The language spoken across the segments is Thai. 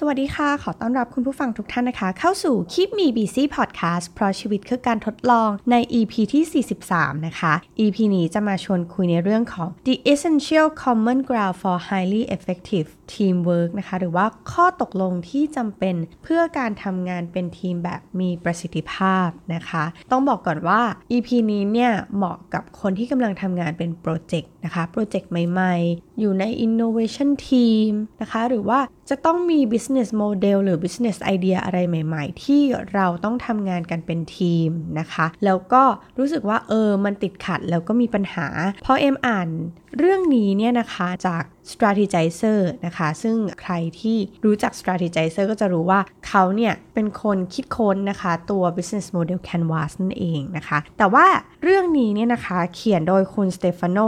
สวัสดีค่ะ ขอต้อนรับคุณผู้ฟังทุกท่านนะคะ เข้าสู่ Keep Me Busy Podcast เพราะชีวิตคือการทดลองใน EP ที่ 43 นะคะ EP นี้จะมาชวนคุยในเรื่องของ The Essential Common Ground for Highly Effective Teamwork นะคะ หรือว่าข้อตกลงที่จำเป็นเพื่อการทำงานเป็นทีมแบบมีประสิทธิภาพนะคะ ต้องบอกก่อนว่า EP นี้เนี่ยเหมาะกับคนที่กำลังทำงานเป็นโปรเจกต์นะคะ โปรเจกต์ใหม่ ๆ อยู่ใน Innovation Team นะคะ หรือว่า จะต้องมี business model หรือ business idea อะไรใหม่ ๆ ที่เราต้องทำงานกันเป็นทีมนะคะ แล้วก็รู้สึกว่าเออมันติดขัดแล้วก็มีปัญหาพอเอ็มอ่านเรื่องนี้เนี่ยนะคะจาก strategizer นะคะ ซึ่งใครที่รู้จัก strategizer ก็จะรู้ว่าเขาเนี่ยเป็นคนคิดค้นนะคะตัว business model canvas นั่นเองนะคะ แต่ว่าเรื่องนี้เนี่ยนะคะเขียนโดยคุณสเตฟานโน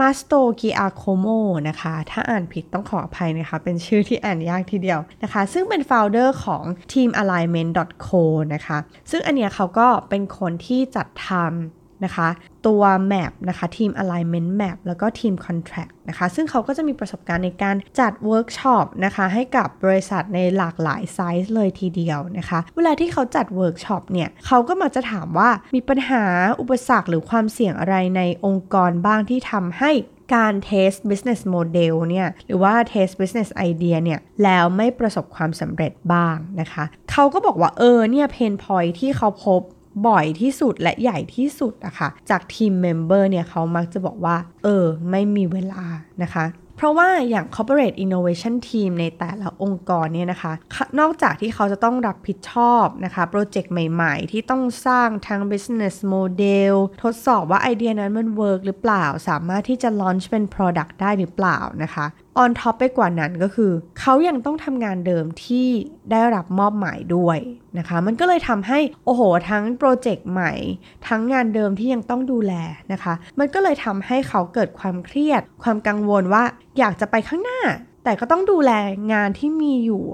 Mastrogiacomo นะคะ ถ้าอ่านผิดต้องขออภัยนะคะ เป็นชื่อที่อ่านยากทีเดียวนะคะ ซึ่งเป็น founder ของ Team Alignment Co นะคะ ซึ่งอันเนี้ยเขาก็เป็นคนที่จัดทำ นะคะ ตัว Map นะคะ Team Alignment Map แล้วก็ Team Contract นะคะ ซึ่งเขาก็จะมีประสบการณ์ในการจัดเวิร์กช็อปนะคะให้กับบริษัทในหลากหลายไซส์เลยทีเดียวนะคะ เวลาที่เขาจัดเวิร์กช็อปเนี่ยเขาก็มักจะถามว่ามีปัญหาอุปสรรคหรือความเสี่ยงอะไรในองค์กรบ้างที่ทำให้การ test business model เนี่ยหรือว่าเทส business idea เนี่ยแล้วไม่ประสบความสำเร็จบ้างนะคะ เขาก็บอกว่าเออเนี่ย pain point ที่เขาพบ บ่อยที่สุดและใหญ่ที่สุดอะค่ะจาก team member เนี่ยเขามักจะบอกว่า เออ ไม่มีเวลานะคะเพราะว่าอย่าง corporate innovation team ในแต่ละองค์กรเนี่ยนะคะ นอกจากที่เขาจะต้องรับผิดชอบนะคะโปรเจกต์ใหม่ๆ ที่ต้องสร้างทั้ง business model ทดสอบว่าไอเดียนั้นมัน work หรือเปล่า สามารถที่จะ launch เป็น product ได้หรือเปล่านะคะ on top ไปกว่านั้นก็คือ เขายังต้องทำงานเดิมที่ได้รับมอบหมายด้วยนะคะ มันก็เลยทำให้ โอ้โห ทั้งโปรเจกต์ใหม่ ทั้งงานเดิมที่ยังต้องดูแลนะคะ มันก็เลยทำให้เขาเกิดความเครียด ความกังวลว่าอยากจะไปข้างหน้า แต่ก็ต้องดูแลงานที่มีอยู่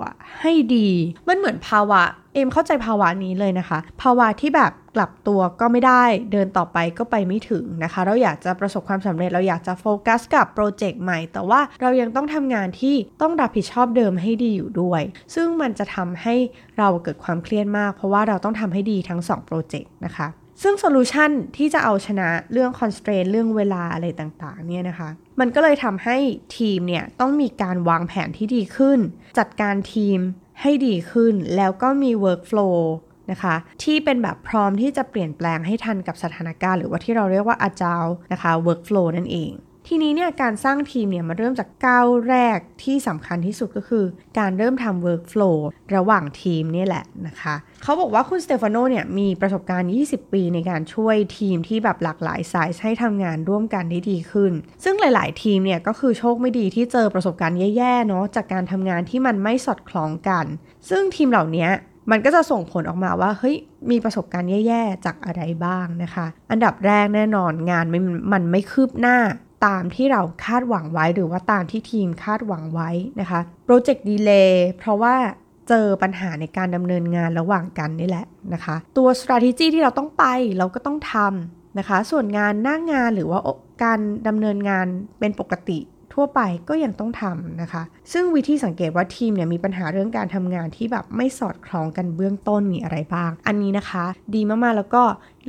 ให้ดี มันเหมือนภาวะ เอ็มเข้าใจภาวะนี้เลยนะคะ ภาวะที่แบบ กลับตัวก็ไม่ได้ เดินต่อไปก็ไปไม่ถึงนะคะ เราอยากจะประสบความสำเร็จเราอยากจะโฟกัสกับโปรเจกต์ใหม่ แต่ว่าเรายังต้องทำงานที่ต้องรับผิดชอบเดิมให้ดีอยู่ด้วย ซึ่งมันจะทำให้เราเกิดความเครียดมาก เพราะว่าเราต้องทำให้ดีทั้ง2โปรเจกต์นะคะซึ่ง solution ที่จะเอาชนะเรื่อง constraint เรื่องเวลาอะไรต่างๆเนี่ยนะคะ มันก็เลยทำให้ทีมเนี่ยต้องมีการวางแผนที่ดีขึ้น จัดการทีมให้ดีขึ้น แล้วก็มี workflow นะคะ ที่เป็นแบบพร้อมที่จะเปลี่ยนแปลงให้ทันกับสถานการณ์ หรือว่าที่เราเรียกว่า agile นะคะ workflow นั่นเอง ทีนี้เนี่ยการสร้างทีมเนี่ยมาเริ่มจากก้าวแรกที่สำคัญที่สุดก็คือ การเริ่มทำ workflow ระหว่างทีมนี่แหละนะคะเขาบอกว่าคุณสเตฟานโนเนี่ยมีประสบการณ์ 20 ปีในการช่วยทีมที่แบบหลากหลายไซส์ให้ทำงานร่วมกันได้ดีขึ้น ซึ่งหลาย ๆ ทีมเนี่ยก็คือโชคไม่ดีที่เจอประสบการณ์แย่ ๆ เนาะจากการทำงานที่มันไม่สอดคล้องกัน ซึ่งทีมเหล่านี้ มันก็จะส่งผลออกมาว่าเฮ้ยมีประสบการณ์แย่ๆจากอะไรบ้างนะคะ อันดับแรกแน่นอนงานมันมันไม่คืบหน้าตามที่เราคาดหวังไว้หรือว่าตามที่ทีมคาดหวังไว้นะคะโปรเจกต์ดีเลย์เพราะว่าเจอปัญหาในการดำเนินงานระหว่างกันนี่แหละนะคะ ตัว strategy ที่เราต้องไปเราก็ต้องทำนะคะ ส่วนงานหน้างงานหรือว่าการดำเนินงานเป็นปกติ ทั่วไปก็ยังต้องทำนะคะ ซึ่งวิธีสังเกตว่าทีมเนี่ยมีปัญหาเรื่องการทำงานที่แบบไม่สอดคล้องกันเบื้องต้นมีอะไรบ้าง อันนี้นะคะ ดีมากๆแล้วก็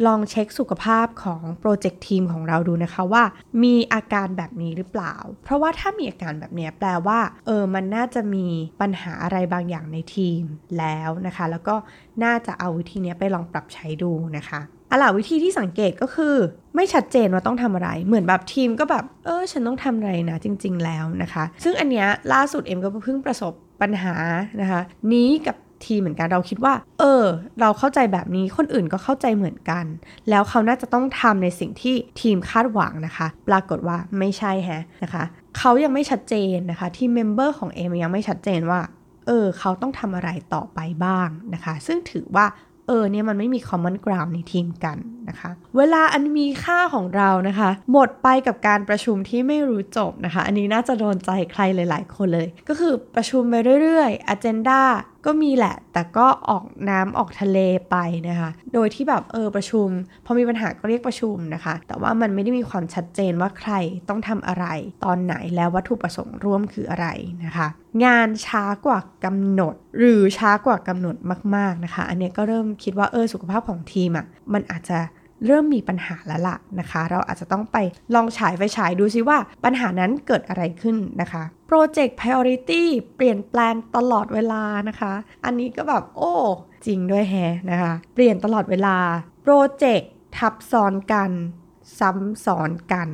ลองเช็คสุขภาพของโปรเจกต์ทีมของเราดูนะคะว่า มีอาการแบบนี้หรือเปล่า เพราะว่าถ้ามีอาการแบบนี้แปลว่าเออมันน่าจะมีปัญหาอะไรบางอย่างในทีมแล้วนะคะ แล้วก็น่าจะเอาวิธีนี้ไปลองปรับใช้ดูนะคะ อะล่ะวิธีที่สังเกตก็คือ ไม่ชัดเจนว่าต้องทำอะไร เหมือนแบบทีมก็แบบเออฉันต้องทำอะไรนะจริง ๆ แล้วนะคะ ซึ่งอันเนี้ยล่าสุดเอ็มก็เพิ่งประสบปัญหานะคะ นี้กับทีมเหมือนกันเราคิดว่า เออ เราเข้าใจแบบนี้คนอื่นก็เข้าใจเหมือนกัน แล้วเขาน่าจะต้องทำในสิ่งที่ทีมคาดหวังนะคะ ปรากฏว่าไม่ใช่แฮะนะคะเขายังไม่ชัดเจนนะคะ team member ของเอ็มยังไม่ชัดเจนว่าเออเขาต้องทำอะไรต่อไปบ้างนะคะ ซึ่งถือว่า เออเนี่ยมันไม่มี common ground ในทีมกัน นะคะ เวลาอันมีค่าของเรานะคะ หมดไปกับการประชุมที่ไม่รู้จบนะคะ อันนี้น่าจะโดนใจใครหลาย ๆ คนเลย ก็คือประชุมไปเรื่อยๆ agenda ก็มีแหละ แต่ก็ออกน้ำออกทะเลไปนะคะ โดยที่แบบเออประชุม พอมีปัญหาก็เรียกประชุมนะคะ แต่ว่ามันไม่ได้มีความชัดเจนว่าใครต้องทำอะไร ตอนไหนแล้ววัตถุประสงค์ร่วมคืออะไรนะคะ งานช้ากว่ากำหนด หรือช้ากว่ากำหนดมาก ๆนะคะ อันนี้ก็เริ่มคิดว่าเออสุขภาพของทีมอะ่ะมันอาจจะ เริ่มมีปัญหาแล้วล่ะนะคะ เราอาจจะต้องไปลองฉายไฟฉายดูซิว่าปัญหานั้นเกิดอะไรขึ้นนะคะ Project Priority เปลี่ยนแปลงตลอดเวลานะคะ อันนี้ก็แบบโอ้จริงด้วยแฮนะคะ เปลี่ยนตลอดเวลาโปรเจกต์ทับซ้อนกันซ้ำซ้อนกัน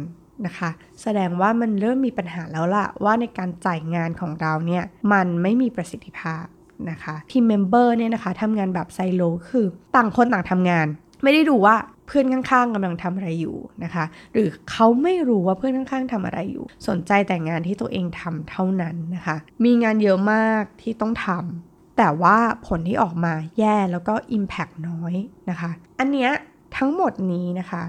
นะคะ แสดงว่ามันเริ่มมีปัญหาแล้วล่ะว่าในการจ่ายงานของเราเนี่ยมันไม่มีประสิทธิภาพนะคะ team member เนี่ยนะคะทำงานแบบไซโลคือต่างคนต่างทำงาน ไม่ได้ดูว่า เพื่อนข้างๆกำลังทำอะไรอยู่นะคะ หรือเขาไม่รู้ว่าเพื่อนข้างๆทำอะไรอยู่ สนใจแต่งานที่ตัวเองทำเท่านั้นนะคะ มีงานเยอะมากที่ต้องทำแต่ว่าผลที่ออกมาแย่แล้วก็ Impact น้อยนะคะ อันเนี้ยทั้งหมดนี้นะคะ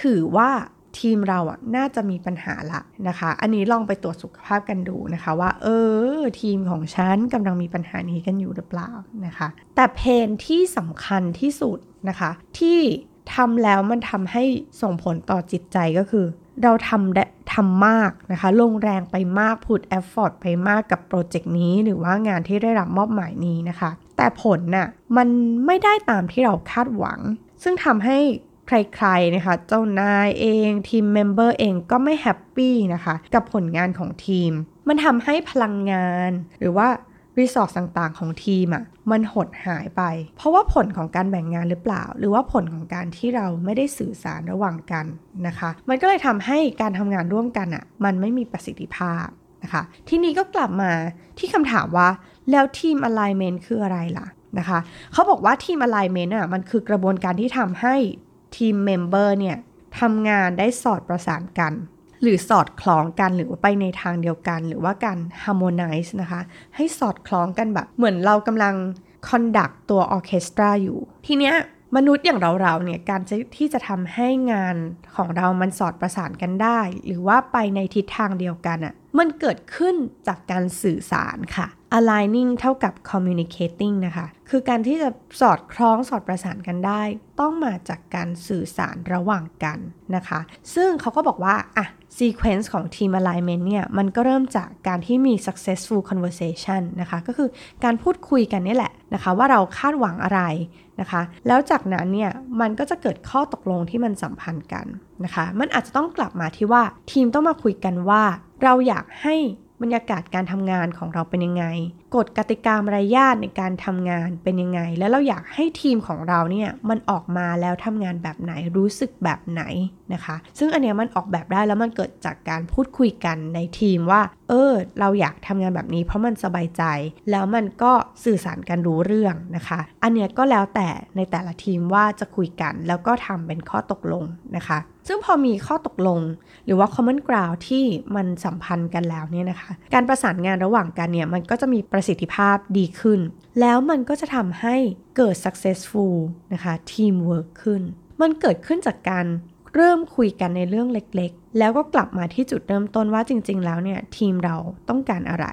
ถือว่าทีมเราอะน่าจะมีปัญหาละนะคะ อันนี้ลองไปตรวจสุขภาพกันดูนะคะว่า เออ ทีมของฉันกำลังมีปัญหานี้กันอยู่หรือเปล่านะคะ แต่ pain ที่สำคัญที่สุดนะคะ ที่ ทำแล้วมันทำให้ส่งผลต่อจิตใจก็คือ เราทำได้ทำมากนะคะ ลงแรงไปมาก put effort ไปมากกับโปรเจกต์นี้หรือว่างานที่ได้รับมอบหมายนี้นะคะ แต่ผลน่ะมันไม่ได้ตามที่เราคาดหวัง ซึ่งทำให้ใครๆนะคะ เจ้านายเอง team member เองก็ไม่ happy นะคะ กับผลงานของทีม มันทำให้พลังงาน หรือว่า resource ต่างๆ ของทีมอะ่ะมันหดหายไป เพราะว่าผลของการแบ่งงานหรือเปล่า หรือว่าผลของการที่เราไม่ได้สื่อสารระหว่างกันนะคะ มันก็เลยทำให้การทำงานร่วมกันอะ่ะมันไม่มีประสิทธิภาพนะคะทีนี้ก็กลับมาที่คำถามว่าแล้วทีม alignment คืออะไรล่ะนะคะเขาบอกว่าทีม alignment อะมันคือกระบวนการที่ทำให้ team member เนี่ยทำงานได้สอดประสานกัน หรือสอดคล้องกันหรือว่าไปในทางเดียวกัน หรือว่าการ harmonize นะคะ ให้สอดคล้องกันแบบ เหมือนเรากำลัง conduct ตัวออเคสตราอยู่ ทีเนี้ยมนุษย์อย่างเราๆเนี่ยการที่จะทำให้งานของเรามันสอดประสานกันได้ หรือว่าไปในทิศทางเดียวกันอะ่ะมันเกิดขึ้นจากการสื่อสารค่ะ aligning เท่ากับ communicating นะคะ คือการที่จะสอดคล้องสอดประสานกันได้ ต้องมาจากการสื่อสารระหว่างกันนะคะ ซึ่งเขาก็บอกว่าอะ sequence ของ team alignment เนี่ย มันก็เริ่มจากการที่มี successful conversation นะคะ ก็คือการพูดคุยกันนี่แหละนะคะ ว่าเราคาดหวังอะไรนะคะ แล้วจากนั้นเนี่ย มันก็จะเกิดข้อตกลงที่มันสัมพันธ์กันนะคะ มันอาจจะต้องกลับมาที่ว่าทีมต้องมาคุยกันว่า เราอยากให้ บรรยากาศการทำงานของเราเป็นยังไง กฎกติกามารยาทในการทำงานเป็นยังไง แล้วเราอยากให้ทีมของเราเนี่ยมันออกมาแล้วทำงานแบบไหนรู้สึกแบบไหนนะคะ ซึ่งอันเนี้ยมันออกแบบได้แล้วมันเกิดจากการพูดคุยกันในทีมว่า เออ เราอยากทำงานแบบนี้ เพราะมันสบายใจ แล้วมันก็สื่อสารกันรู้เรื่องนะคะ อันเนี้ยก็แล้วแต่ในแต่ละทีมว่าจะคุยกันแล้วก็ทำเป็นข้อตกลงนะคะซึ่งพอมีข้อตกลงหรือว่า common ground ที่มันสัมพันธ์กันแล้วเนี่ยนะคะ การประสานงานระหว่างกันเนี่ย มันก็จะมีประสิทธิภาพดีขึ้น แล้วมันก็จะทำให้เกิด successful นะคะ teamwork ขึ้น มันเกิดขึ้นจากการ เริ่มคุยกันในเรื่องเล็กๆ แล้วก็กลับมาที่จุดเริ่มต้นว่าจริง ๆ แล้วเนี่ยทีมเราต้องการอะไร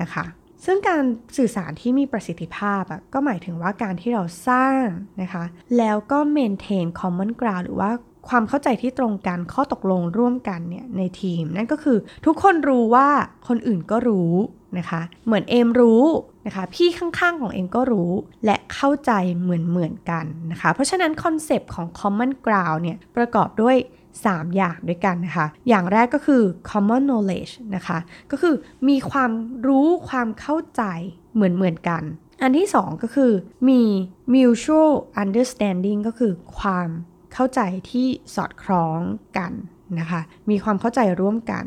นะคะ ซึ่งการสื่อสารที่มีประสิทธิภาพอะก็หมายถึงว่าการที่เราสร้างนะคะ แล้วก็ maintain common ground หรือว่า ความเข้าใจที่ตรงกันข้อตกลงร่วมกันเนี่ยในทีม นั่นก็คือทุกคนรู้ว่าคนอื่นก็รู้นะคะ เหมือนเอมรู้นะคะ พี่ข้างๆของเอมก็รู้และเข้าใจเหมือนเหมือนกันนะคะ เพราะฉะนั้นคอนเซปต์ของ common ground เนี่ยประกอบด้วย3 อย่างด้วยกันนะคะ อย่างแรกก็คือ common knowledge นะคะ ก็คือมีความรู้ความเข้าใจเหมือนเหมือนกัน อันที่ 2 ก็คือมี mutual understanding ก็คือความ เข้าใจที่สอดคล้องกันนะคะ มีความเข้าใจร่วมกัน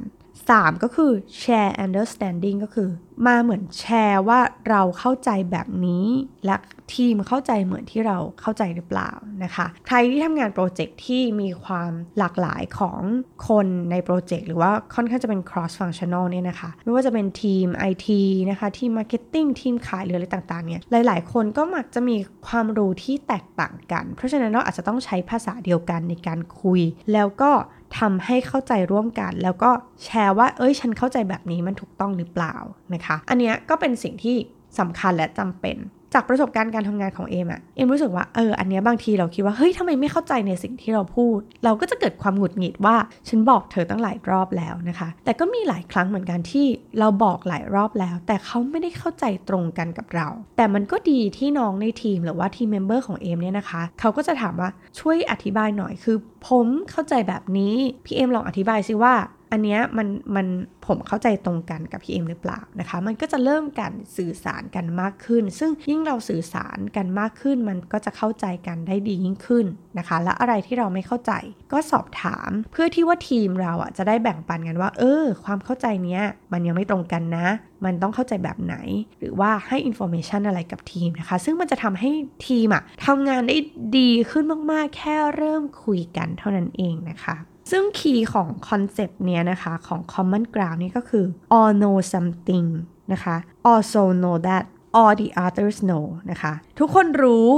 3 ก็คือ share understanding ก็คือ มาเหมือนแชร์ว่าเราเข้าใจแบบนี้ และทีมเข้าใจเหมือนที่เราเข้าใจหรือเปล่านะคะ ใครที่ทำงานโปรเจกต์ที่มีความหลากหลายของคนในโปรเจกต์หรือว่าค่อนข้างจะเป็น cross functional เนี่ยนะคะ ไม่ว่าจะเป็นทีม IT นะคะทีม marketing ทีมขายหรืออะไรต่างๆเนี่ยหลาย ๆ คนก็มักจะมีความรู้ที่แตกต่างกัน เพราะฉะนั้นเราอาจจะต้องใช้ภาษาเดียวกันในการคุย แล้วก็ ทำให้เข้าใจร่วมกัน แล้วก็แชร์ว่า เอ้ย ฉันเข้าใจแบบนี้มันถูกต้องหรือเปล่านะคะ อันเนี้ยก็เป็นสิ่งที่สำคัญและจำเป็น จากประสบการณ์การทำงานของเอมอะเอมรู้สึกว่าเอออันเนี้ยบางทีเราคิดว่าเฮ้ยทำไมไม่เข้าใจในสิ่งที่เราพูด เราก็จะเกิดความหงุดหงิดว่าฉันบอกเธอตั้งหลายรอบแล้วนะคะ แต่ก็มีหลายครั้งเหมือนกันที่เราบอกหลายรอบแล้ว แต่เขาไม่ได้เข้าใจตรงกันกับเรา แต่มันก็ดีที่น้องในทีมหรือว่า team member ของเอมเนี่ยนะคะเขาก็จะถามว่าช่วยอธิบายหน่อยคือ ผมเข้าใจแบบนี้พี่เอมลองอธิบายซิว่า อันเนี้ยมันมันผมเข้าใจตรงกันกับพี่เอมหรือเปล่านะคะ มันก็จะเริ่มการสื่อสารกันมากขึ้น ซึ่งยิ่งเราสื่อสารกันมากขึ้น มันก็จะเข้าใจกันได้ดียิ่งขึ้นนะคะ และอะไรที่เราไม่เข้าใจก็สอบถามเพื่อที่ว่าทีมเราอะจะได้แบ่งปันกันว่า เออ ความเข้าใจเนี้ยมันยังไม่ตรงกันนะ มันต้องเข้าใจแบบไหน หรือว่าให้ information อะไรกับทีมนะคะ ซึ่งมันจะทำให้ทีมอะทำงานได้ดีขึ้นมากๆ แค่เริ่มคุยกันเท่านั้นเองนะคะ ซึ่งคีย์ของคอนเซปต์เนี้ยนะคะ ของ common ground นี่ก็คือ all know something นะคะ also know that all the others know นะคะ ทุกคนรู้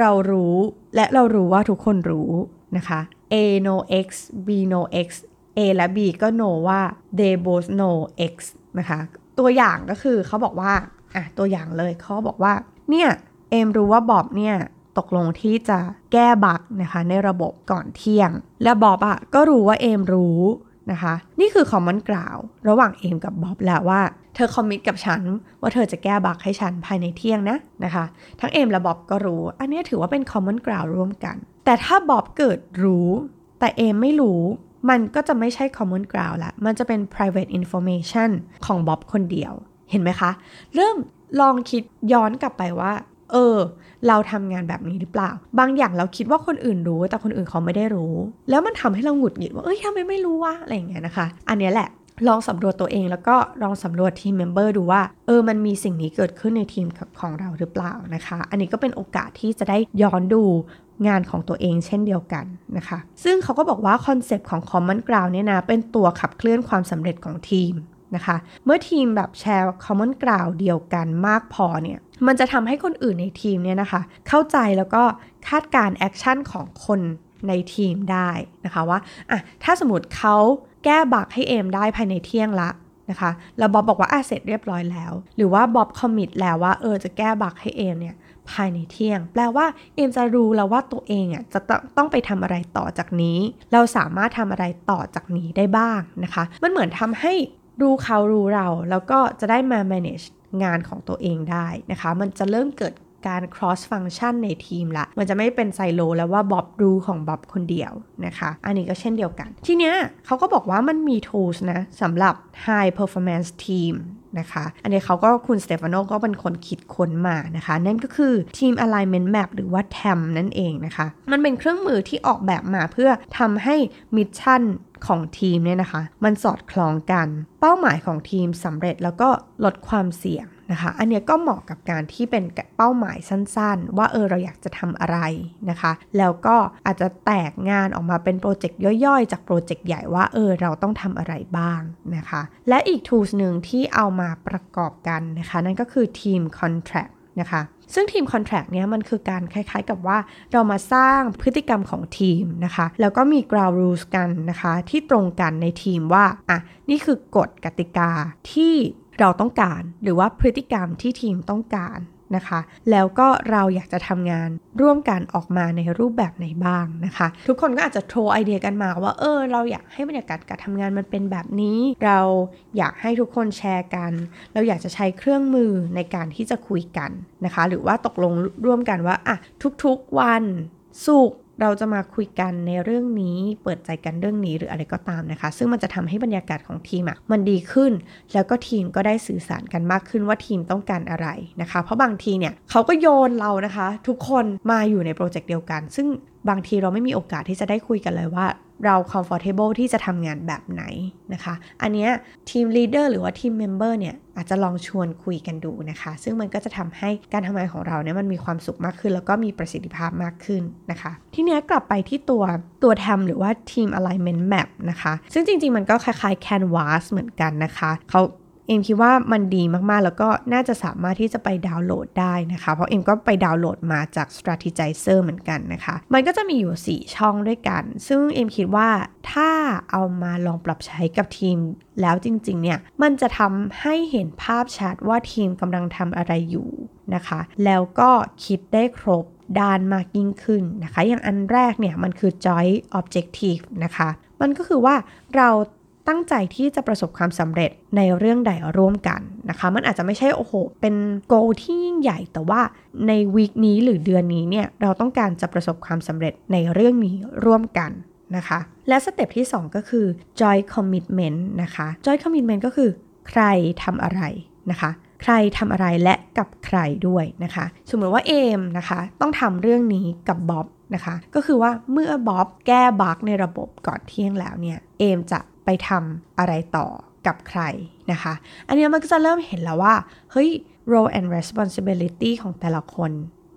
เรารู้และเรารู้ว่าทุกคนรู้นะคะ A know X B know X A และ B ก็ know ว่า they both know X นะคะ ตัวอย่างก็คือเขาบอกว่า อะ ตัวอย่างเลยเขาบอกว่า เนี่ย เอมรู้ว่าบอบเนี่ย ตกลงที่จะแก้บั๊กนะคะในระบบก่อนเที่ยง และบอบอะก็รู้ว่าเอมรู้นะคะ นี่คือคอมมอนกล่าวระหว่างเอมกับบอบแล้วว่าเธอคอมมิตกับฉัน ว่าเธอจะแก้บั๊กให้ฉันภายในเที่ยงนะนะคะ ทั้งเอมและบอบก็รู้ อันนี้ถือว่าเป็นคอมมอนกล่าวร่วมกัน แต่ถ้าบอบเกิดรู้ แต่เอมไม่รู้มันก็จะไม่ใช่ common ground ละ มันจะเป็น private information ของบ๊อบคนเดียว เห็นไหมคะ เริ่มลองคิดย้อนกลับไปว่า เออ เราทำงานแบบนี้หรือเปล่า บางอย่างเราคิดว่าคนอื่นรู้ แต่คนอื่นเขาไม่ได้รู้ แล้วมันทำให้เราหงุดหงิดว่าเอ้ยทำไมไม่รู้วะอะไรอย่างเงี้ยนะคะ อันนี้แหละลองสำรวจตัวเองแล้วก็ลองสำรวจ team member ดูว่า เออมันมีสิ่งนี้เกิดขึ้นในทีมของเราหรือเปล่านะคะ อันนี้ก็เป็นโอกาสที่จะได้ย้อนดูงานของตัวเองเช่นเดียวกันนะคะ ซึ่งเขาก็บอกว่า concept ของ Common Ground เนี่ยนะเป็นตัวขับเคลื่อนความสำเร็จของทีม นะคะ เมื่อทีมแบบแชร์ Common Ground เดียวกันมากพอเนี่ยมันจะทำให้คนอื่นในทีมเนี่ยนะคะ เข้าใจแล้วก็คาดการณ์ action ของคนในทีมได้นะคะว่าอะถ้าสมมติเขาแก้ bug ให้เอมได้ภายในเที่ยงละนะคะแล้วบ๊อบบอกว่าอะเสร็จเรียบร้อยแล้ว หรือว่าบ๊อบ commit แล้วว่าเออจะแก้ bug ให้เอมเนี่ยภายในเที่ยง แปลว่าเอมจะรู้แล้วว่าตัวเองอะจะต้องไปทำอะไรต่อจากนี้ เราสามารถทำอะไรต่อจากนี้ได้บ้างนะคะ มันเหมือนทำให้ รู้เขารู้เราแล้วก็จะได้มา manage งานของตัวเองได้นะคะ มันจะเริ่มเกิดการ cross function ในทีมละ มันจะไม่เป็นไซโลแล้วว่าบ๊อบรู้ของบ๊อบคนเดียวนะคะ อันนี้ก็เช่นเดียวกัน ทีเนี้ยเขาก็บอกว่ามันมี tools นะสำหรับ high performance team นะคะ อันนี้เขาก็คุณสเตฟานโนก็เป็นคนคิดค้นมานะคะ นั่นก็คือ Team Alignment Map หรือว่า TAM นั่นเองนะคะ มันเป็นเครื่องมือที่ออกแบบมาเพื่อทำให้ mission ของทีมเนี่ยนะคะ มันสอดคล้องกัน เป้าหมายของทีมสำเร็จแล้วก็ลดความเสี่ยงนะคะ อันนี้ก็เหมาะกับการที่เป็นเป้าหมายสั้นๆ ว่าเออเราอยากจะทำอะไรนะคะ แล้วก็อาจจะแตกงานออกมาเป็นโปรเจกต์ย่อยๆ จากโปรเจกต์ใหญ่ว่าเออเราต้องทำอะไรบ้างนะคะ และอีก tools หนึ่งที่เอามาประกอบกันนะคะ นั่นก็คือ Team Contract นะคะ ซึ่งทีมคอนแทรคเนี้ยมันคือการคล้ายๆกับว่าเรามาสร้างพฤติกรรมของทีมนะคะ แล้วก็มี ground rules กันนะคะ ที่ตรงกันในทีมว่าอะนี่คือกฎกติกาที่เราต้องการ หรือว่าพฤติกรรมที่ทีมต้องการ นะคะ แล้วก็เราอยากจะทำงานร่วมกันออกมาในรูปแบบไหนบ้างนะคะ ทุกคนก็อาจจะโทรไอเดียกันมาว่าเออเราอยากให้บรรยากาศการทำงานมันเป็นแบบนี้ เราอยากให้ทุกคนแชร์กัน เราอยากจะใช้เครื่องมือในการที่จะคุยกันนะคะ หรือว่าตกลงร่วมกันว่าอะทุกๆวันสุก เราจะมาคุยกันในเรื่องนี้เปิดใจกันเรื่องนี้หรืออะไรก็ตามนะคะ ซึ่งมันจะทำให้บรรยากาศของทีมอะ่ะมันดีขึ้น แล้วก็ทีมก็ได้สื่อสารกันมากขึ้นว่าทีมต้องการอะไรนะคะ เพราะบางทีเนี่ยเขาก็โยนเรานะคะ ทุกคนมาอยู่ในโปรเจกต์เดียวกัน ซึ่ง บางทีเราไม่มีโอกาสที่จะได้คุยกันเลยว่าเรา comfortable ที่จะทำงานแบบไหนนะคะ อันเนี้ยทีม leader หรือว่าทีม member เนี่ยอาจจะลองชวนคุยกันดูนะคะ ซึ่งมันก็จะทำให้การทำงานของเราเนี่ยมันมีความสุขมากขึ้น แล้วก็มีประสิทธิภาพมากขึ้นนะคะ ทีเนี้ยกลับไปที่ตัวตัวทำหรือว่าทีม alignment map นะคะ ซึ่งจริง ๆ มันก็คล้ายๆ canvas เหมือนกันนะคะเขา เอ็มคิดว่ามันดีมากๆ แล้วก็น่าจะสามารถที่จะไปดาวน์โหลดได้นะคะ เพราะเอ็มก็ไปดาวน์โหลดมาจาก Strategizer เหมือนกันนะคะ มันก็จะมีอยู่ 4 ช่องด้วยกัน ซึ่งเอ็มคิดว่าถ้าเอามาลองปรับใช้กับทีมแล้วจริงๆ เนี่ย มันจะทำให้เห็นภาพชัดว่าทีมกำลังทำอะไรอยู่นะคะ แล้วก็คิดได้ครบด้านมากยิ่งขึ้นนะคะ อย่างอันแรกเนี่ยมันคือ joint objective นะคะ มันก็คือว่าเรา ตั้งใจที่จะประสบความสำเร็จในเรื่องใดร่วมกันนะคะ มันอาจจะไม่ใช่โอ้โห เป็นโกที่ยิ่งใหญ่แต่ว่าในวีคนี้หรือเดือนนี้เนี่ยเราต้องการจะประสบความสำเร็จในเรื่องนี้ร่วมกันนะคะ และสเต็ปที่ 2 ก็คือ joy commitment นะคะ joy commitment ก็คือใครทำอะไรนะคะ ใครทำอะไรและกับใครด้วยนะคะ สมมติว่าเอมนะคะ ต้องทำเรื่องนี้กับบ๊อบนะคะ ก็คือว่าเมื่อบ๊อบแก้บั๊กในระบบก่อนเที่ยงแล้วเนี่ย เอมจะ ไปทำอะไรต่อกับใครนะคะ อันนี้มันก็จะเริ่มเห็นแล้วว่า เฮ้ย role and responsibility ของแต่ละคน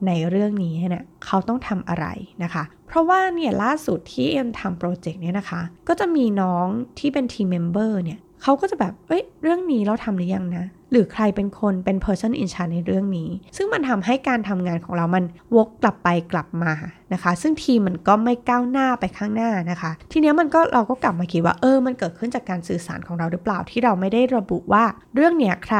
ในเรื่องนี้เนี่ยเขาต้องทำอะไรนะคะ เพราะว่าเนี่ยล่าสุดที่เอมทำโปรเจกต์เนี่ยนะคะ ก็จะมีน้องที่เป็น team member เนี่ยเขาก็จะแบบ เอ้ย เรื่องนี้เราทำหรือยังนะ หรือใครเป็นคนเป็น person in charge ในเรื่องนี้ ซึ่งมันทำให้การทำงานของเรามันวกกลับไปกลับมานะคะ ซึ่งทีมมันก็ไม่ก้าวหน้าไปข้างหน้านะคะ ทีนี้มันก็เราก็กลับมาคิดว่าเออมันเกิดขึ้นจากการสื่อสารของเราหรือเปล่าที่เราไม่ได้ระบุว่าเรื่องเนี้ยใคร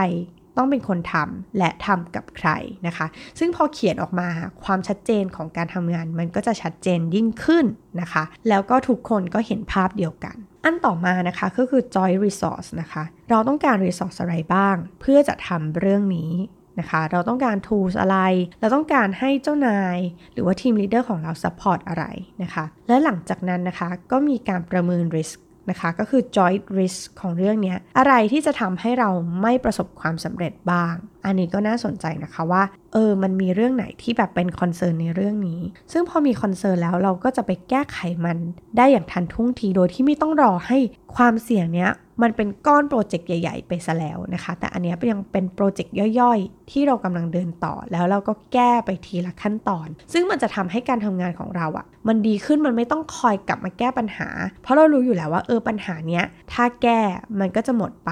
ต้องเป็นคนทำและทำกับใครนะคะ ซึ่งพอเขียนออกมาความชัดเจนของการทำงานมันก็จะชัดเจนยิ่งขึ้นนะคะ แล้วก็ทุกคนก็เห็นภาพเดียวกัน อันต่อมานะคะก็คือ joy resource นะคะ เราต้องการ resource อะไรบ้าง เพื่อจะทำเรื่องนี้นะคะ เราต้องการ tools อะไร เราต้องการให้เจ้านาย หรือว่าทีม leader ของเรา support อะไรนะคะ และหลังจากนั้นนะคะก็มีการประเมิน risk นะคะ ก็คือ joint risk ของเรื่องนี้อะไรที่จะทำให้เราไม่ประสบความสำเร็จบ้าง อันนี้ก็น่าสนใจนะคะว่า เออ มันมีเรื่องไหนที่แบบเป็น concern ในเรื่องนี้ ซึ่งพอมี concern แล้วเราก็จะไปแก้ไขมันได้อย่างทันท่วงทีโดยที่ไม่ต้องรอให้ความเสี่ยงเนี้ย มันเป็นก้อนโปรเจกต์ใหญ่ ๆ ไปซะแล้วนะคะ แต่อันนี้ยังเป็นโปรเจกต์ย่อยๆ ที่เรากำลังเดินต่อ แล้วเราก็แก้ไปทีละขั้นตอน ซึ่งมันจะทำให้การทำงานของเราอะ่ะ มันดีขึ้นมันไม่ต้องคอยกลับมาแก้ปัญหา เพราะเรารู้อยู่แล้วว่าเออปัญหาเนี้ยถ้าแก้มันก็จะหมดไป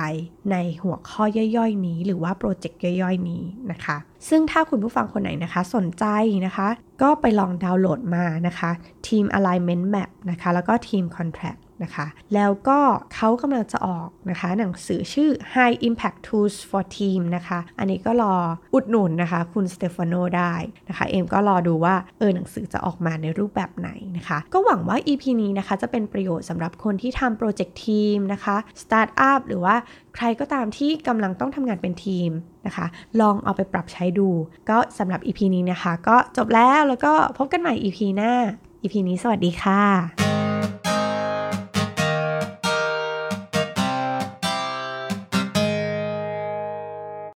ในหัวข้อย่อยๆ นี้ หรือว่าโปรเจกต์ย่อยๆ นี้นะคะซึ่งถ้าคุณผู้ฟังคนไหนนะคะสนใจนะคะ ก็ไปลองดาวน์โหลดมานะคะ Team Alignment Map นะคะ แล้วก็ Team Contract นะคะ แล้วก็เขากำลังจะออกนะคะ หนังสือชื่อ High Impact Tools for Team นะคะ อันนี้ก็รออุดหนุนนะคะ คุณสเตฟานโนได้นะคะ เอ็มก็รอดูว่า เออหนังสือจะออกมาในรูปแบบไหนนะคะ ก็หวังว่า EP นี้นะคะ จะเป็นประโยชน์สำหรับคนที่ทำโปรเจกต์ทีมนะคะ สตาร์ทอัพหรือว่าใครก็ตามที่กำลังต้องทำงานเป็นทีมนะคะ ลองเอาไปปรับใช้ดู ก็สำหรับ EP นี้นะคะ ก็จบแล้วแล้วก็พบกันใหม่ EP หน้า EP นี้สวัสดีค่ะ